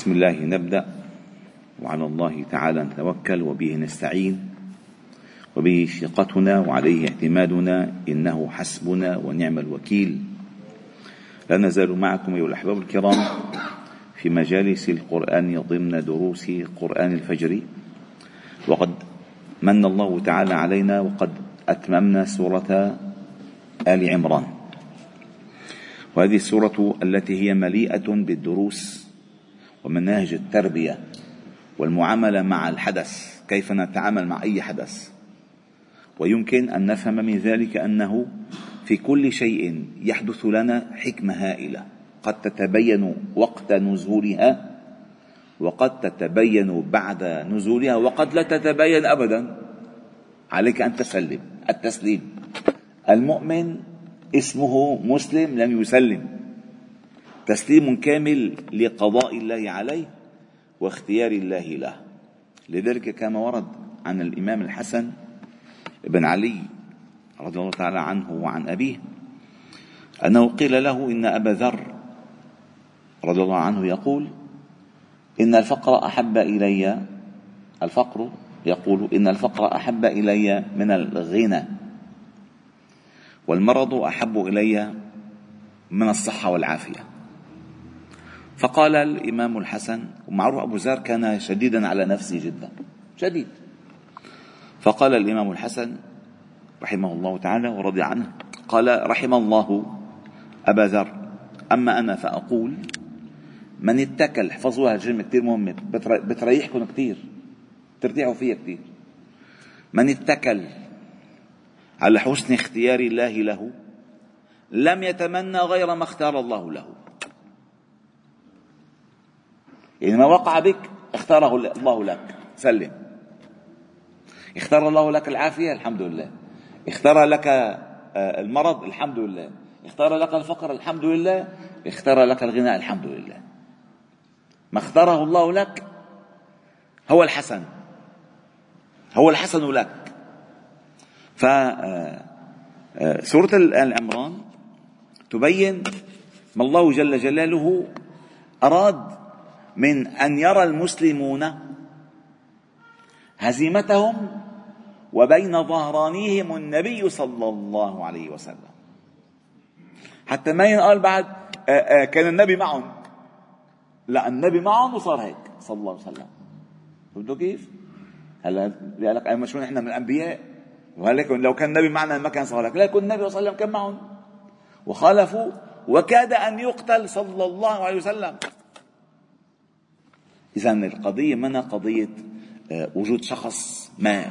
بسم الله نبدأ. وعلى الله تعالى نتوكل وبه نستعين. وبه ثقتنا وعليه اعتمادنا. إنه حسبنا ونعم الوكيل. لا نزال معكم أيها الأحباب الكرام في مجالس القرآن ضمن دروس قرآن الفجر. وقد من الله تعالى علينا وقد أتممنا سورة آل عمران. وهذه السورة التي هي مليئة بالدروس ومناهج التربية والمعاملة مع الحدث كيف نتعامل مع أي حدث. ويمكن أن نفهم من ذلك أنه في كل شيء يحدث لنا حكمة هائلة. قد تتبين وقت نزولها وقد تتبين بعد نزولها وقد لا تتبين أبدا. عليك أن تسلم. التسليم. المؤمن اسمه مسلم لم يسلم. تسليم كامل لقضاء الله عليه واختيار الله له. لذلك كما ورد عن الإمام الحسن بن علي رضي الله تعالى عنه وعن أبيه أنه قيل له إن أبا ذر رضي الله عنه يقول إن الفقر أحب إلي. الفقر يقول إن الفقر أحب إلي من الغنى والمرض أحب إلي من الصحة والعافية. فقال الإمام الحسن ومعروف أبو ذر كان شديدا على نفسه جدا شديد. فقال الإمام الحسن رحمه الله تعالى ورضي عنه قال رحم الله أبا ذر أما أنا فأقول من اتكل احفظوها الكلمة كثير مهمة بتريحكم كثير ترتاحوا فيها كثير من اتكل على حسن اختيار الله له لم يتمنى غير ما اختار الله له. يعني ما وقع بك اختاره الله لك. سلم. اختار الله لك العافية الحمد لله. اختار لك آه، المرض الحمد لله. اختار لك الفقر الحمد لله. اختار لك الغناء الحمد لله. ما اختاره الله لك هو الحسن. هو الحسن لك. فسورة آه، آه، آل عمران تبين ما الله جل جلاله أراد من أن يرى المسلمون هزيمتهم وبين ظهرانيهم النبي صلى الله عليه وسلم. حتى ما ينقال بعد آه، كان النبي معهم. لا النبي معهم وصار هيك صلى الله عليه وسلم. فهمتوا كيف؟ هلا قال لك شو نحن من الأنبياء؟ ولكن لو كان النبي معنا ما كان صار هيك لكن النبي صلى الله عليه وسلم كان معهم. وخالفوا وكاد أن يقتل صلى الله عليه وسلم. اذا القضية منا قضية آه، وجود شخص ما.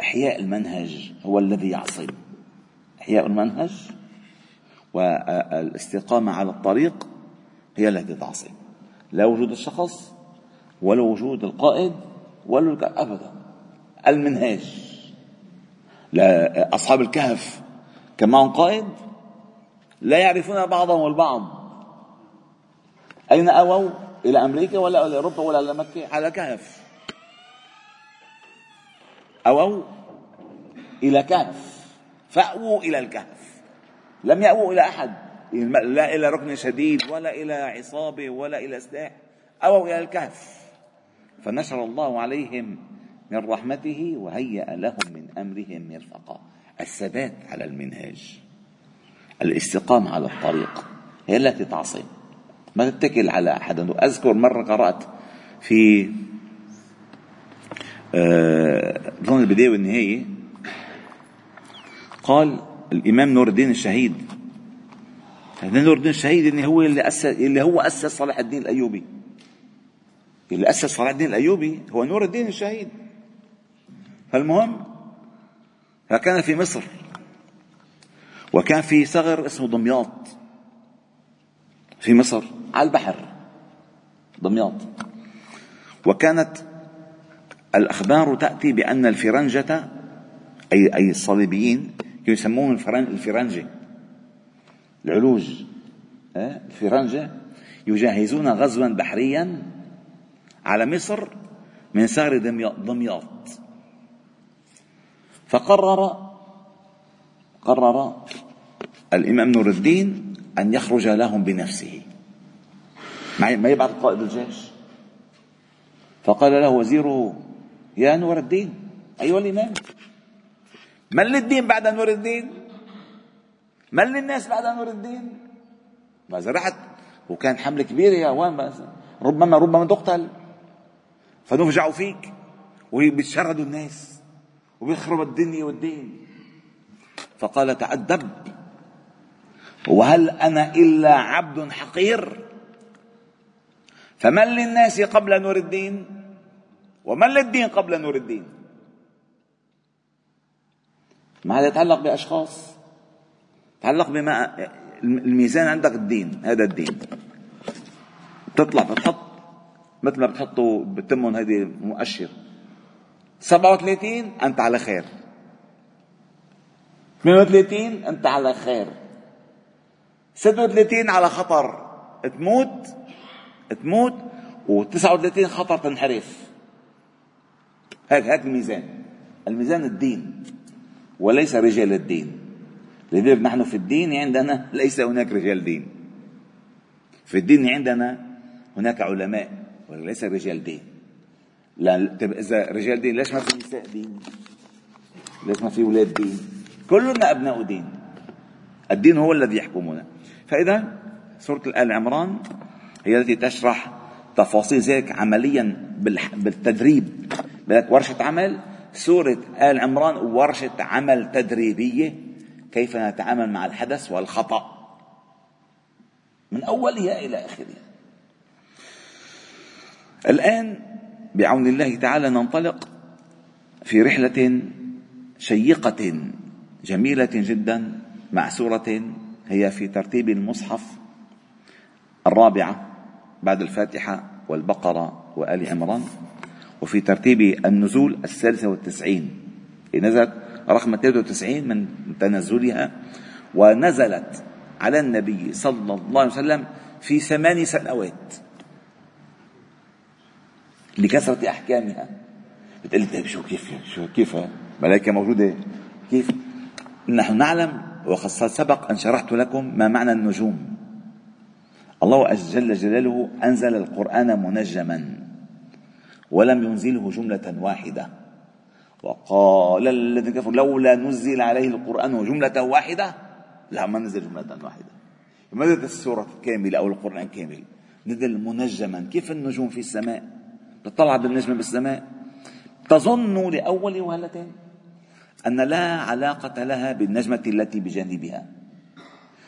إحياء المنهج هو الذي يعصم إحياء المنهج والاستقامة على الطريق هي التي تعصم لا وجود الشخص ولا وجود القائد ولا ابدا. المنهاج. لا أصحاب الكهف كان معهم قائد لا يعرفون بعضهم البعض. أين أووا؟ إلى أمريكا ولا إلى أوروبا ولا إلى مكة على كهف. اووا إلى كهف. فأووا إلى الكهف. لم يأووا إلى أحد. لا إلى ركن شديد ولا إلى عصابة ولا إلى سلاح أو إلى الكهف. فنشر الله عليهم من رحمته وهيأ لهم من أمرهم مرفقا. الثبات على المنهاج. الاستقامة على الطريق هي التي تعصم ما تتكل على أحد. أذكر مرة قرأت في آه، ظن البداية والنهاية. قال الإمام نور الدين الشهيد هذا نور الدين الشهيد اللي هو اللي أسس اللي هو أسس صلاح الدين الأيوبي. اللي أسس صلاح الدين الأيوبي هو نور الدين الشهيد. فالمهم فكان في مصر وكان في ثغر اسمه دمياط. في مصر. على البحر. دمياط. وكانت الأخبار تأتي بأن الفرنجة أي أي الصليبيين يسموهم الفرنجة. العلوج الفرنجة يجهزون غزوا بحريا على مصر من ثغر دمياط. فقرر قرر الإمام نور الدين أن يخرج لهم بنفسه. ما يبعث قائد الجيش. فقال له وزيره يا نور الدين. أيها الإمام. من للدين بعد نور الدين؟ من للناس بعد نور الدين؟ ما رحت وكان حملة كبيرة يا وين ربما ربما تقتل. فنفجعوا فيك. وبيتشردوا الناس. وبيخرب الدنيا والدين. فقال تأدب وهل أنا إلا عبد حقير؟ فمن للناس قبل نور الدين؟ ومن للدين قبل نور الدين؟ ما هذا يتعلق بأشخاص؟ يتعلق بما الميزان عندك الدين هذا الدين. تطلع بتحط مثل ما بتحطوا بتمهم هذه مؤشر 37 أنت على خير. 38 أنت على خير. 36 على خطر تموت تموت و39 خطر تنحرف. هيك هيك الميزان. الميزان الدين وليس رجال الدين. لذلك نحن في الدين عندنا ليس هناك رجال دين. في الدين عندنا هناك علماء وليس رجال دين. لا طيب إذا رجال دين ليش ما في نساء دين؟ ليش ما في أولاد دين؟ كلنا أبناء دين. الدين هو الذي يحكمنا. فإذا سورة آل عمران هي التي تشرح تفاصيل ذلك عمليا بالتدريب بدك ورشة عمل. سورة آل عمران ورشة عمل تدريبية. كيف نتعامل مع الحدث والخطأ؟ من أولها إلى آخرها. الآن بعون الله تعالى ننطلق في رحلة شيقة جميلة جدا مع سورة هي في ترتيب المصحف الرابعة بعد الفاتحة والبقرة وآل عمران وفي ترتيب النزول الثالثة والتسعين. نزلت رقم 93 من تنزلها ونزلت على النبي صلى الله عليه وسلم في ثمان سنوات لكثرة أحكامها. بتقول طيب شو كيف شو كيف ملائكة موجودة؟ كيف؟ نحن نعلم وقد سبق أن شرحت لكم ما معنى النجوم. الله جل جلاله أنزل القرآن منجما ولم ينزله جملة واحدة. وقال الذين كفروا لولا نزل عليه القرآن جملة واحدة؟ لا ما نزل جملة واحدة. ما نزلت السورة كاملة أو القرآن كامل نزل منجما كيف النجوم في السماء؟ تطلع بالنجم بالسماء؟ تظن لأول وهلة أن لا علاقة لها بالنجمة التي بجانبها.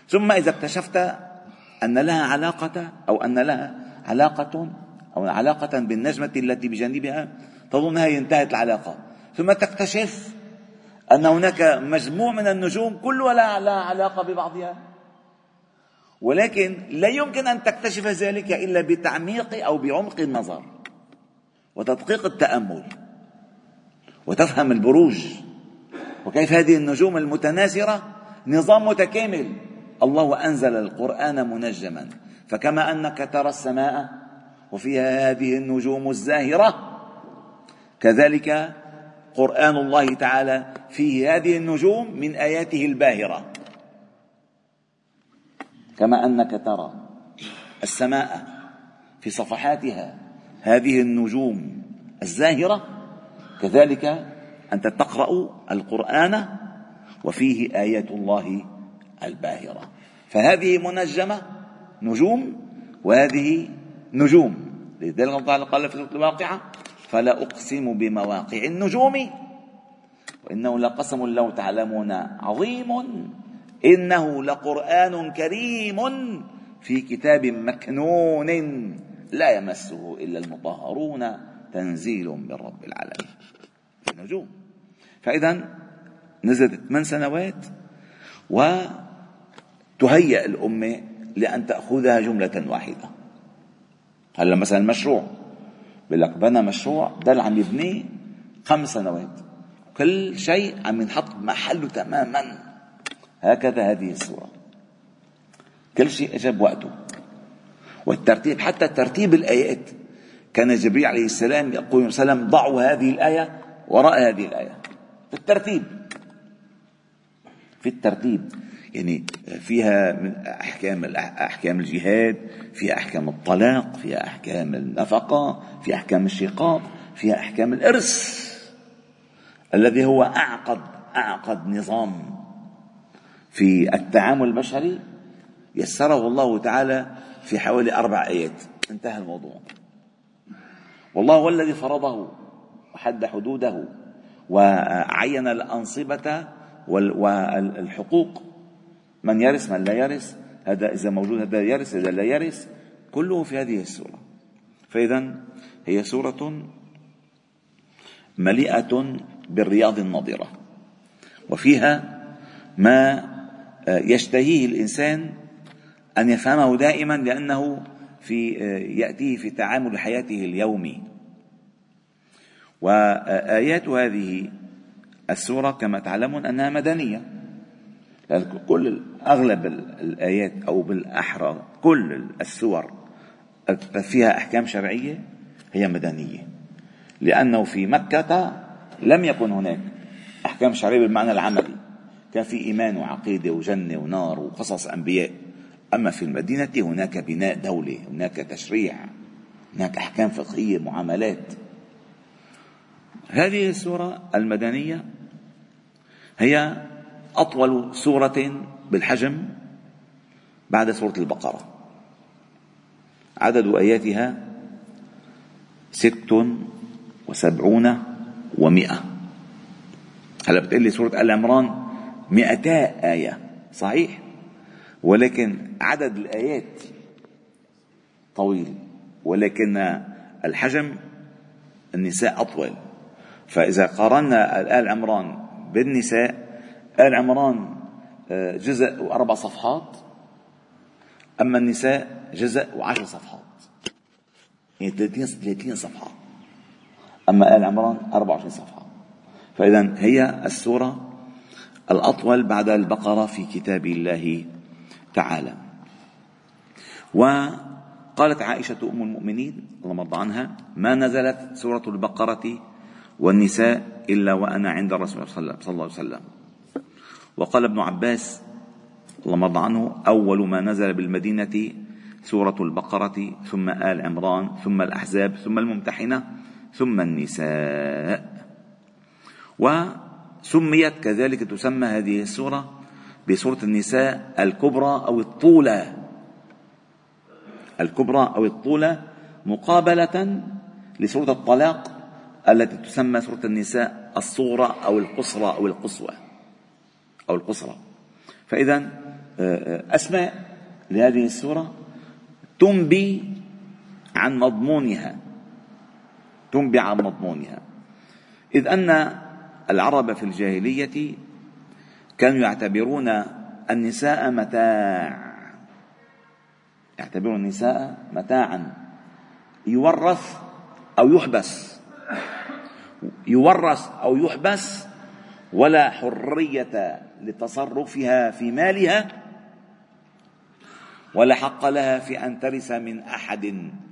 ثم إذا اكتشفت أن لها علاقة أو أن لها علاقة أو علاقة بالنجمة التي بجانبها تظنها انتهت العلاقة. ثم تكتشف أن هناك مجموع من النجوم كلها لا علاقة ببعضها. ولكن لا يمكن أن تكتشف ذلك إلا بتعميق أو بعمق النظر وتدقيق التأمل وتفهم البروج وكيف هذه النجوم المتناثرة؟ نظام متكامل. الله أنزل القرآن منجما. فكما أنك ترى السماء وفيها هذه النجوم الزاهرة كذلك قرآن الله تعالى فيه هذه النجوم من آياته الباهرة. كما أنك ترى السماء في صفحاتها هذه النجوم الزاهرة كذلك أنت تقرأ القرآن وفيه آيات الله الباهرة. فهذه منجمة نجوم وهذه نجوم. لذلك الله تعالى قال في الواقعة فلا أقسم بمواقع النجوم. وإنه لقسم لو تعلمون عظيم. إنه لقرآن كريم في كتاب مكنون لا يمسه إلا المطهرون. تنزيل من رب العالمين. النجوم فإذا نزلت ثمان سنوات وتهيأ الأمة لأن تأخذها جملة واحدة. هلا مثلا المشروع بقول لك بنى مشروع ضل عم يبنيه خمس سنوات. كل شيء عم ينحط محله تماما. هكذا هذه السورة كل شيء اجى بوقته والترتيب حتى ترتيب الآيات. كان جبريل عليه السلام يقول وسلم ضعوا هذه الآية وراء هذه الآية. في الترتيب. في الترتيب. يعني فيها من احكام أحكام الجهاد فيها أحكام الطلاق فيها أحكام النفقة فيها أحكام الشقاق فيها أحكام الإرث. الذي هو أعقد أعقد نظام في التعامل البشري يسره الله تعالى في حوالي أربع آيات. انتهى الموضوع. والله هو الذي فرضه وحد حدوده. وعين الأنصبة والحقوق. من يرث من لا يرث هذا إذا موجود هذا يرث إذا لا يرث كله في هذه السورة فإذا هي سورة مليئة بالرياض النضرة وفيها ما يشتهيه الإنسان أن يفهمه دائما لأنه في يأتيه في تعامل حياته اليومي. وآيات هذه السورة كما تعلمون أنها مدنية. كل أغلب الآيات أو بالأحرى كل السور فيها أحكام شرعية هي مدنية. لأنه في مكة لم يكن هناك أحكام شرعية بالمعنى العملي. كان في إيمان وعقيدة وجنة ونار وقصص أنبياء. أما في المدينة هناك بناء دولة هناك تشريع هناك أحكام فقهية معاملات. هذه السورة المدنية هي أطول سورة بالحجم بعد سورة البقرة. عدد آياتها ست وسبعون ومئة. هلا بتقول لي سورة آل عمران مئتا آية صحيح؟ ولكن عدد الآيات طويل ولكن الحجم النساء أطول. فإذا قارنا آل عمران بالنساء آل عمران آه، جزء وأربع صفحات أما النساء جزء وعشر صفحات. يعني 30 30 صفحة. أما آل عمران 24 صفحة. فإذا هي السورة الأطول بعد البقرة في كتاب الله تعالى. وقالت عائشة أم المؤمنين اللهم ارضى عنها ما نزلت سورة البقرة والنساء إلا وأنا عند الرسول صلى الله عليه وسلم. وقال ابن عباس اللهم ارضى عنه أول ما نزل بالمدينة سورة البقرة ثم آل عمران ثم الأحزاب ثم الممتحنة ثم النساء. وسميت كذلك تسمى هذه السورة بسورة النساء الكبرى أو الطولة الكبرى أو الطولة مقابلة لسورة الطلاق التي تسمى سورة النساء الصغرى أو القصرى أو القصوى أو القصرى. فإذا آه، آه، أسماء لهذه السورة تنبي عن مضمونها. تنبي عن مضمونها. إذ أن العرب في الجاهلية كانوا يعتبرون النساء متاع. يعتبرون النساء متاعا. يورث أو يحبس. يورث أو يحبس ولا حرية لتصرفها في مالها ولا حق لها في أن ترث من أحد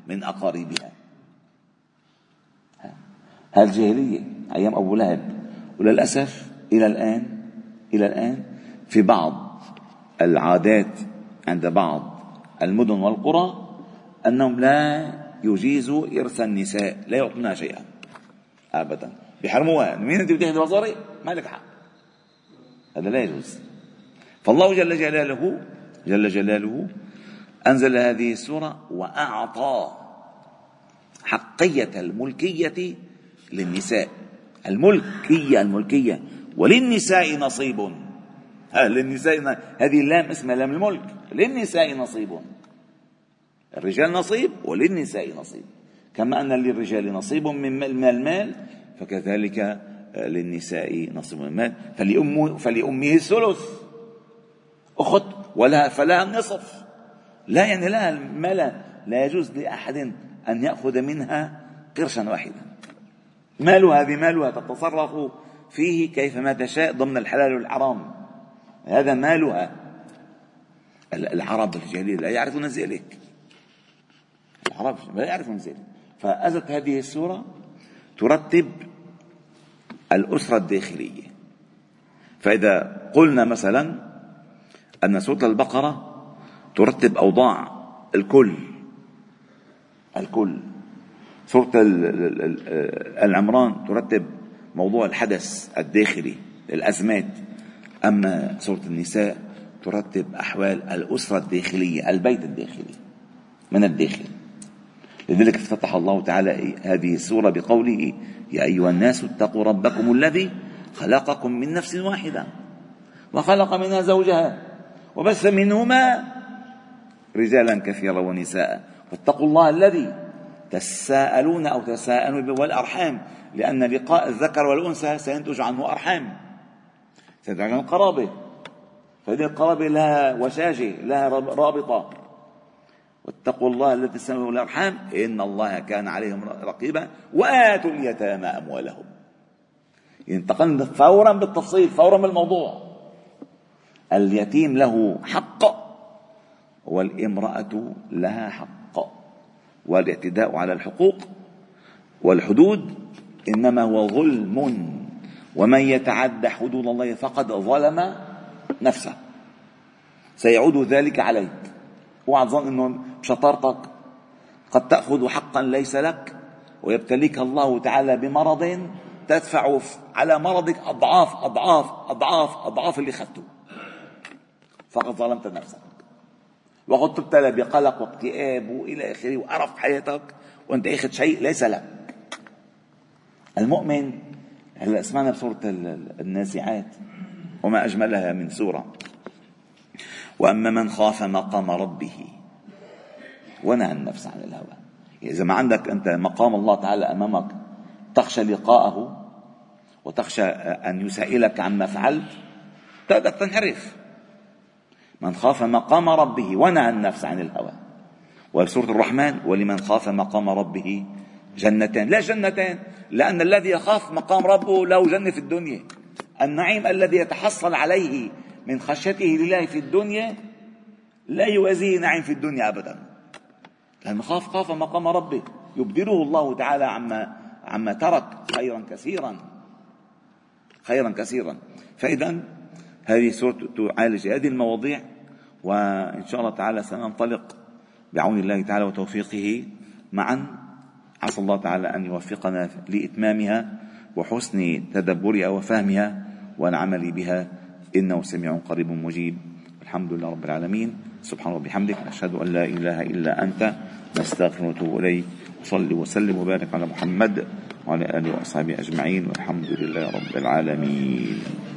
من أقاربها. الجاهلية أيام أبو لهب. وللأسف إلى الآن إلى الآن في بعض العادات عند بعض المدن والقرى أنهم لا يجيزوا إرث النساء لا يعطونها شيئا. أبدا. بيحرموها مين أنت بتاخذ مصاري؟ ما لك حق. هذا لا يجوز. فالله جل جلاله جل جلاله أنزل هذه السورة وأعطى حقية الملكية للنساء. الملكية الملكية. وللنساء نصيب. للنساء هذه اللام اسمها لام الملك. للنساء نصيب. الرجال نصيب وللنساء نصيب. كما أن للرجال نصيب من المال فكذلك للنساء نصيب من المال. فلأمه, فلأمه الثلث أخت ولها فلها النصف لا يعني لها المال لا يجوز لأحد أن يأخذ منها قرشا واحدا. مالها بمالها تتصرف فيه كيفما تشاء ضمن الحلال والحرام. هذا مالها. العرب الجاهلية لا يعرفون ذلك العرب لا يعرفون ذلك فأتت هذه السورة ترتب الأسرة الداخلية. فإذا قلنا مثلا أن سورة البقرة ترتب أوضاع الكل الكل. سورة العمران ترتب موضوع الحدث الداخلي الأزمات أما سورة النساء ترتب أحوال الأسرة الداخلية البيت الداخلي من الداخل لذلك افتتح الله تعالى هذه السورة بقوله يا أيها الناس اتقوا ربكم الذي خلقكم من نفس واحدة وخلق منها زوجها وبث منهما رجالا كثيرا ونساء واتقوا الله الذي تساءلون أو تساءلون والأرحام لأن لقاء الذكر والأنثى سينتج عنه أرحام. سينتج عنه قرابة فهذه القرابة لها وشاجة لها رابطة. واتقوا الله الذي تساءلون الأرحام إن الله كان عليهم رقيبا. وآتوا اليتامى أموالهم. انتقلنا فورا بالتفصيل فورا بالموضوع. اليتيم له حق والامرأة لها حق. والاعتداء على الحقوق والحدود إنما هو ظلم. ومن يتعد حدود الله فقد ظلم نفسه. سيعود ذلك عليك اوعى تظن إنه بشطارتك قد تأخذ حقا ليس لك ويبتليك الله تعالى بمرض تدفع على مرضك أضعاف أضعاف أضعاف أضعاف اللي اخذته فقد ظلمت نفسك. وقد تبتلى بقلق واكتئاب والى آخره وقرف حياتك وأنت اخذ شيء ليس لك. المؤمن هلا سمعنا بسورة النازعات وما أجملها من سورة. وأما من خاف مقام ربه ونهى النفس عن الهوى. إذا ما عندك أنت مقام الله تعالى أمامك تخشى لقاءه وتخشى أن يسائلك عما فعلت تقدر تنحرف من خاف مقام ربه ونهى النفس عن الهوى. وسورة الرحمن ولمن خاف مقام ربه جنتان. لا جنتان لأن الذي يخاف مقام ربه له جنة في الدنيا. النعيم الذي يتحصل عليه من خشيته لله في الدنيا لا يوازيه نعيم في الدنيا أبدا. لأن خاف خاف مقام ربه. يبدله الله تعالى عما عما ترك خيرا كثيرا. خيرا كثيرا. فإذا هذه سورة تعالج هذه المواضيع وإن شاء الله تعالى سننطلق بعون الله تعالى وتوفيقه. معا عسى الله تعالى أن يوفقنا لإتمامها وحسن تدبرها وفهمها والعمل بها. إنه سميع قريب مجيب. الحمد لله رب العالمين. سبحان ربي بحمدك نشهد أن لا إله إلا أنت. نستغفر ونتوب إليك. وصلي وسلم وبارك على محمد وعلى آله وأصحابه أجمعين والحمد لله رب العالمين.